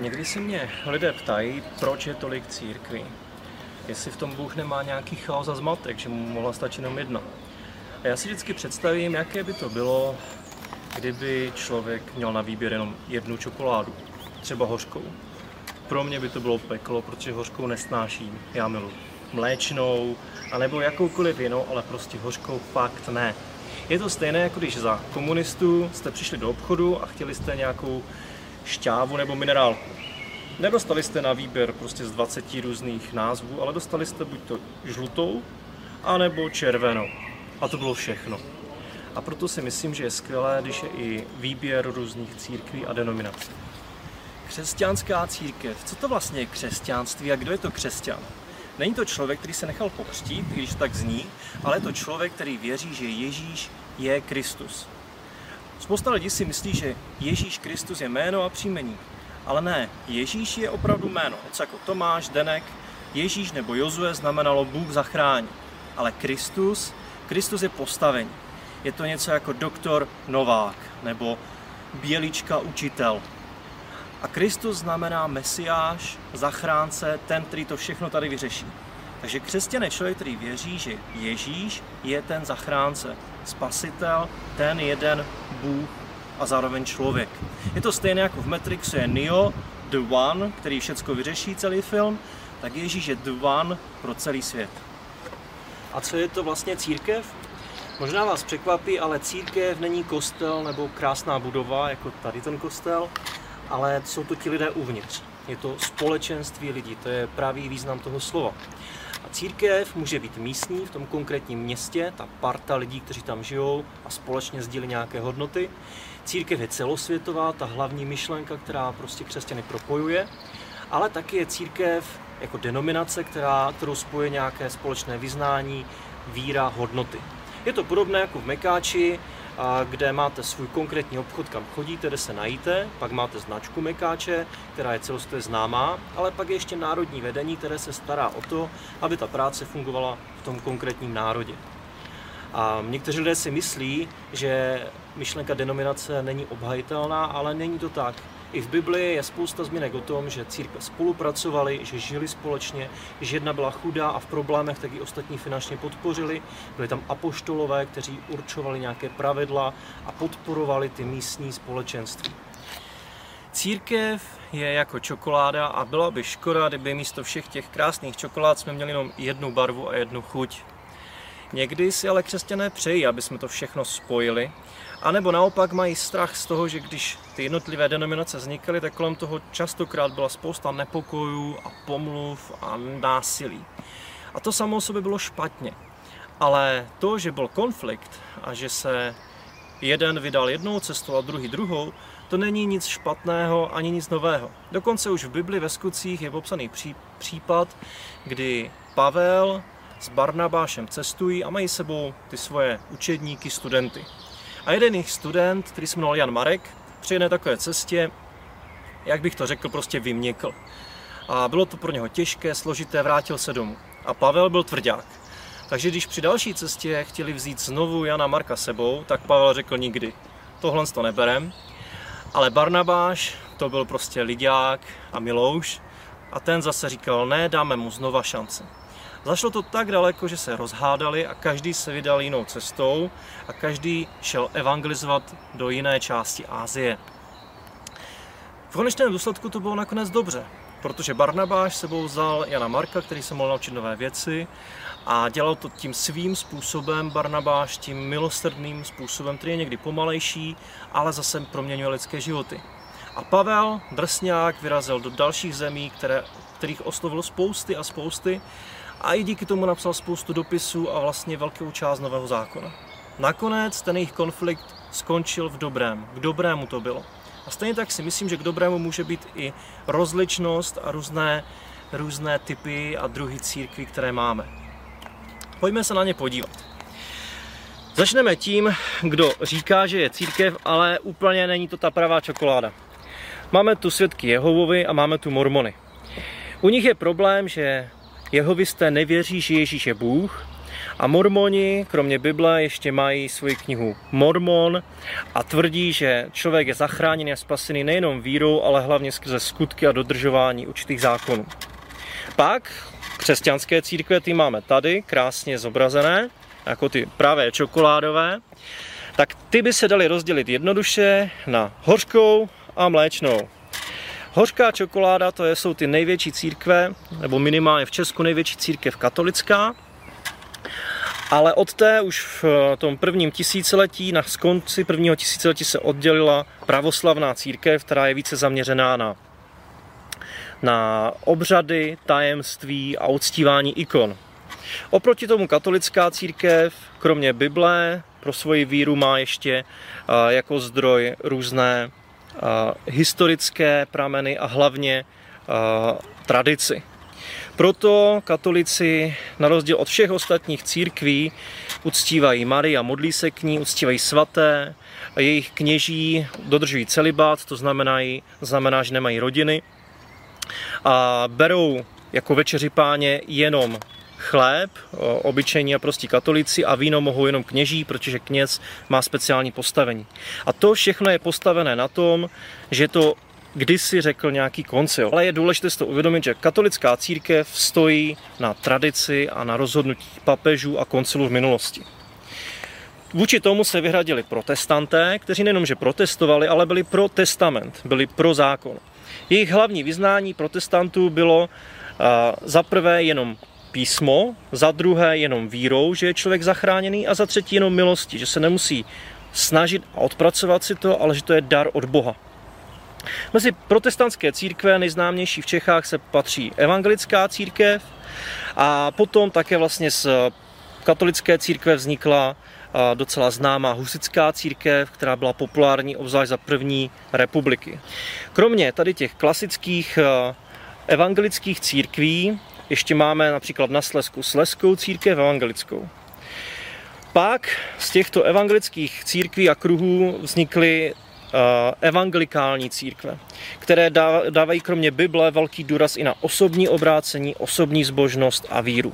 Někdy se mě lidé ptají, proč je tolik církví. Jestli v tom Bůh nemá nějaký chaos a zmatek, že mu mohla stačit jenom jedna. A já si vždycky představím, jaké by to bylo, kdyby člověk měl na výběr jenom jednu čokoládu, třeba hořkou. Pro mě by to bylo peklo, protože hořkou nesnáším, já miluji. Mléčnou, anebo jakoukoliv jinou, ale prostě hořkou fakt ne. Je to stejné, jako když za komunistů jste přišli do obchodu a chtěli jste nějakou šťávu nebo minerálku. Nedostali jste na výběr prostě z 20 různých názvů, ale dostali jste buď to žlutou, anebo červenou. A to bylo všechno. A proto si myslím, že je skvělé, když je i výběr různých církví a denominací. Křesťanská církev. Co to vlastně je křesťanství a kdo je to křesťan? Není to člověk, který se nechal pokřtít, když tak zní, ale je to člověk, který věří, že Ježíš je Kristus. Spousta lidí si myslí, že Ježíš Kristus je jméno a příjmení. Ale ne, Ježíš je opravdu jméno. Něco jako Tomáš, Denek, Ježíš nebo Jozue znamenalo Bůh zachrání. Ale Kristus, Kristus je postavení. Je to něco jako doktor Novák nebo Bělička učitel. A Kristus znamená Mesiáš, zachránce, ten, který to všechno tady vyřeší. Takže křesťan je člověk, který věří, že Ježíš je ten zachránce, spasitel, ten jeden Bůh a zároveň člověk. Je to stejné jako v Matrixu je Neo, The One, který všechno vyřeší celý film, tak Ježíš je The One pro celý svět. A co je to vlastně církev? Možná vás překvapí, ale církev není kostel nebo krásná budova, jako tady ten kostel, ale jsou to ti lidé uvnitř. Je to společenství lidí, to je pravý význam toho slova. Církev může být místní v tom konkrétním městě, ta parta lidí, kteří tam žijou a společně sdílí nějaké hodnoty. Církev je celosvětová, ta hlavní myšlenka, která prostě křesťany propojuje, ale taky je církev jako denominace, která, kterou spojuje nějaké společné vyznání, víra, hodnoty. Je to podobné jako v Mekáči, kde máte svůj konkrétní obchod, kam chodíte, kde se najíte, pak máte značku Mekáče, která je celostově známá, ale pak je ještě národní vedení, které se stará o to, aby ta práce fungovala v tom konkrétním národě. A někteří lidé si myslí, že myšlenka denominace není obhajitelná, ale není to tak. I v Biblii je spousta zmínek o tom, že církve spolupracovali, že žili společně, že jedna byla chudá a v problémech, tak ji ostatní finančně podpořili. Byli tam apoštolové, kteří určovali nějaké pravidla a podporovali ty místní společenství. Církev je jako čokoláda a byla by škoda, kdyby místo všech těch krásných čokolád jsme měli jenom jednu barvu a jednu chuť. Někdy si ale křesťané přejí, aby jsme to všechno spojili, a nebo naopak mají strach z toho, že když ty jednotlivé denominace vznikaly, tak kolem toho častokrát byla spousta nepokojů a pomluv a násilí. A to samo o sobě bylo špatně. Ale to, že byl konflikt a že se jeden vydal jednou cestou a druhý druhou, to není nic špatného ani nic nového. Dokonce už v Bibli ve skutcích je popsaný případ, kdy Pavel s Barnabášem cestují a mají sebou ty svoje učedníky, studenty. A jeden jejich student, který se jmenoval Jan Marek, při jedné takové cestě, jak bych to řekl, prostě vyměkl. A bylo to pro něho těžké, složité, vrátil se domů. A Pavel byl tvrdák. Takže když při další cestě chtěli vzít znovu Jana Marka sebou, tak Pavel řekl nikdy. Tohle to neberem. Ale Barnabáš, to byl prostě lidák a milouš, a ten zase říkal, ne, dáme mu znova šance. Zašlo to tak daleko, že se rozhádali a každý se vydal jinou cestou a každý šel evangelizovat do jiné části Ázie. V konečném důsledku to bylo nakonec dobře, protože Barnabáš sebou vzal Jana Marka, který se mohl naučit nové věci a dělal to tím svým způsobem, Barnabáš tím milosrdným způsobem, který je někdy pomalejší, ale zase proměňuje lidské životy. A Pavel, drsňák, vyrazil do dalších zemí, které, kterých oslovil spousty a spousty a i díky tomu napsal spoustu dopisů a vlastně velkou část Nového zákona. Nakonec ten jejich konflikt skončil v dobrém. K dobrému to bylo. A stejně tak si myslím, že k dobrému může být i rozličnost a různé, různé typy a druhy církví, které máme. Pojďme se na ně podívat. Začneme tím, kdo říká, že je církev, ale úplně není to ta pravá čokoláda. Máme tu svědky Jehovovi a máme tu mormony. U nich je problém, že Jehovisté nevěří, že Ježíš je Bůh A mormoni, kromě Bible, ještě mají svoji knihu Mormon a tvrdí, že člověk je zachráněný a spasený nejenom vírou, ale hlavně skrze skutky a dodržování určitých zákonů. Pak křesťanské církve, ty máme tady, krásně zobrazené, jako ty pravé čokoládové, tak ty by se daly rozdělit jednoduše na hořkou a mléčnou. Hořká čokoláda to jsou ty největší církve, nebo minimálně v Česku největší církev katolická, ale od té už v tom prvním tisíciletí, na konci prvního tisíciletí se oddělila pravoslavná církev, která je více zaměřená na, na obřady, tajemství a uctívání ikon. Oproti tomu katolická církev, kromě Bible, pro svoji víru má ještě jako zdroj různé historické prameny a hlavně tradici. Proto katolici, na rozdíl od všech ostatních církví, uctívají Marii a modlí se k ní, uctívají svaté, a jejich kněží dodržují celibát, to znamená, znamená, že nemají rodiny a berou jako večeři páně jenom chléb, obyčejní a prostí katolici a víno mohou jenom kněží, protože kněz má speciální postavení. A to všechno je postavené na tom, že to kdysi řekl nějaký koncil. Ale je důležité si to uvědomit, že katolická církev stojí na tradici a na rozhodnutí papežů a koncilů v minulosti. Vůči tomu se vyhradili protestanté, kteří nejenom, že protestovali, ale byli pro testament, byli pro zákon. Jejich hlavní vyznání protestantů bylo za prvé jenom písmo, za druhé jenom vírou, že je člověk zachráněný a za třetí jenom milostí, že se nemusí snažit a odpracovat si to, ale že to je dar od Boha. Mezi protestantské církve nejznámější v Čechách se patří evangelická církev a potom také vlastně z katolické církve vznikla docela známá husická církev, která byla populární obzvlášť za první republiky. Kromě tady těch klasických evangelických církví ještě máme například na Slesku Sleskou církev evangelickou. Pak z těchto evangelických církví a kruhů vznikly eh, evangelikální církve, které dávají kromě Bible velký důraz i na osobní obrácení, osobní zbožnost a víru.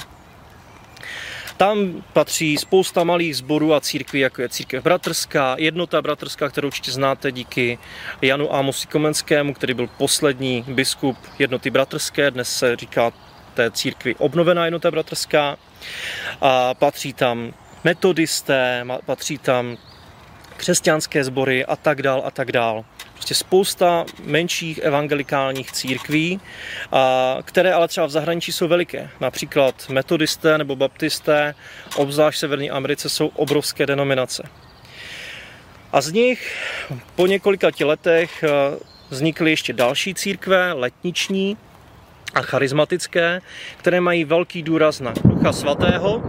Tam patří spousta malých sborů a církví, jako je církev bratrská, jednota bratrská, kterou určitě znáte díky Janu Amosi Komenskému, který byl poslední biskup jednoty bratrské, dnes se říká té církvi obnovená jednota bratrská. A patří tam metodisté, patří tam křesťanské sbory a tak dál a tak dál. Prostě spousta menších evangelikálních církví, a, které ale třeba v zahraničí jsou veliké. Například metodisté nebo baptisté, obzvlášť v Severní Americe, jsou obrovské denominace. A z nich po několika letech vznikly ještě další církve, letniční, a charismatické, které mají velký důraz na Ducha Svatého.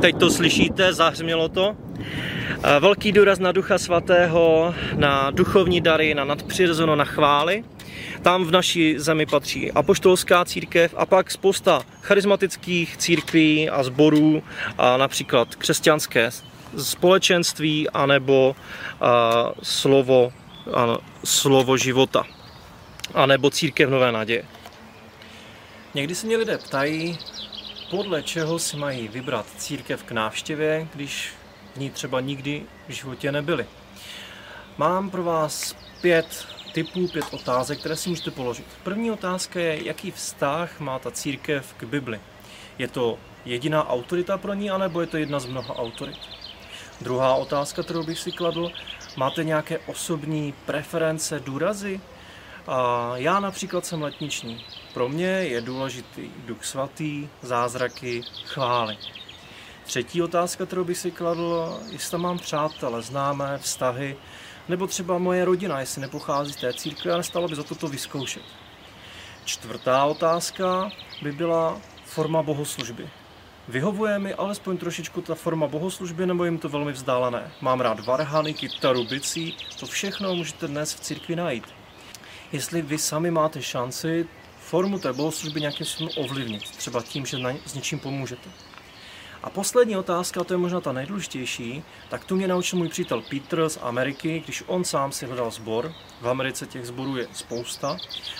Teď to slyšíte, zahřmělo to. Velký důraz na Ducha Svatého, na duchovní dary, na nadpřirozeno, na chvály. Tam v naší zemi patří apoštolská církev a pak spousta charismatických církví a sborů, a například křesťanské společenství anebo a, slovo, a, slovo života, anebo církev nové naděje. Někdy se mě lidé ptají, podle čeho si mají vybrat církev k návštěvě, když v ní třeba nikdy v životě nebyli. Mám pro vás pět typů, pět otázek, které si můžete položit. První otázka je, jaký vztah má ta církev k Bibli. Je to jediná autorita pro ní, anebo je to jedna z mnoha autorit? Druhá otázka, kterou bych si kladl, máte nějaké osobní preference, důrazy? A já například jsem letniční. Pro mě je důležitý Duch Svatý, zázraky, chvály. Třetí otázka, kterou bych si kladl, jestli mám přátele, známé, vztahy, nebo třeba moje rodina, jestli nepochází z té církve a nestalo by za to to vyzkoušet. Čtvrtá otázka by byla forma bohoslužby. Vyhovuje mi alespoň trošičku ta forma bohoslužby, nebo jim to velmi vzdálené? Mám rád varhany, kytaru, bicí, to všechno můžete dnes v církvi najít jestli vy sami máte šanci formu té bohoslužby nějakým způsobem ovlivnit, třeba tím, že na, s něčím pomůžete. A poslední otázka, to je možná ta nejdůležitější, tak tu mě naučil můj přítel Peter z Ameriky, když on sám si hledal sbor. V Americe těch sborů je spousta.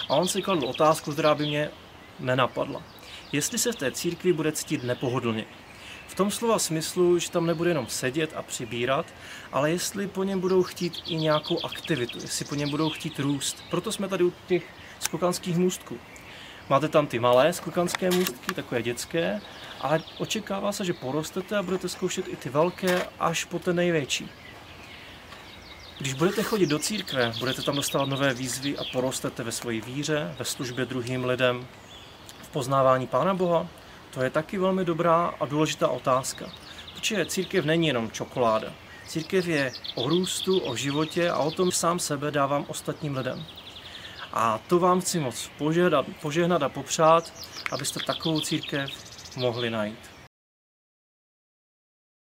A on si kladl otázku, která by mě nenapadla. Jestli se v té církvi bude cítit nepohodlně. V tom slova smyslu, že tam nebude jenom sedět a přibírat, ale jestli po něm budou chtít i nějakou aktivitu, jestli po něm budou chtít růst. Proto jsme tady u těch skokanských můstků. Máte tam ty malé skokanské můstky, takové dětské, ale očekává se, že porostete a budete zkoušet i ty velké až po ten největší. Když budete chodit do církve, budete tam dostávat nové výzvy a porostete ve své víře, ve službě druhým lidem, v poznávání Pána Boha, to je taky velmi dobrá a důležitá otázka. Protože církev není jenom čokoláda. Církev je o růstu, o životě a o tom sám sebe dávám ostatním lidem. A to vám chci moc požehnat, požehnat a popřát, abyste takovou církev mohli najít.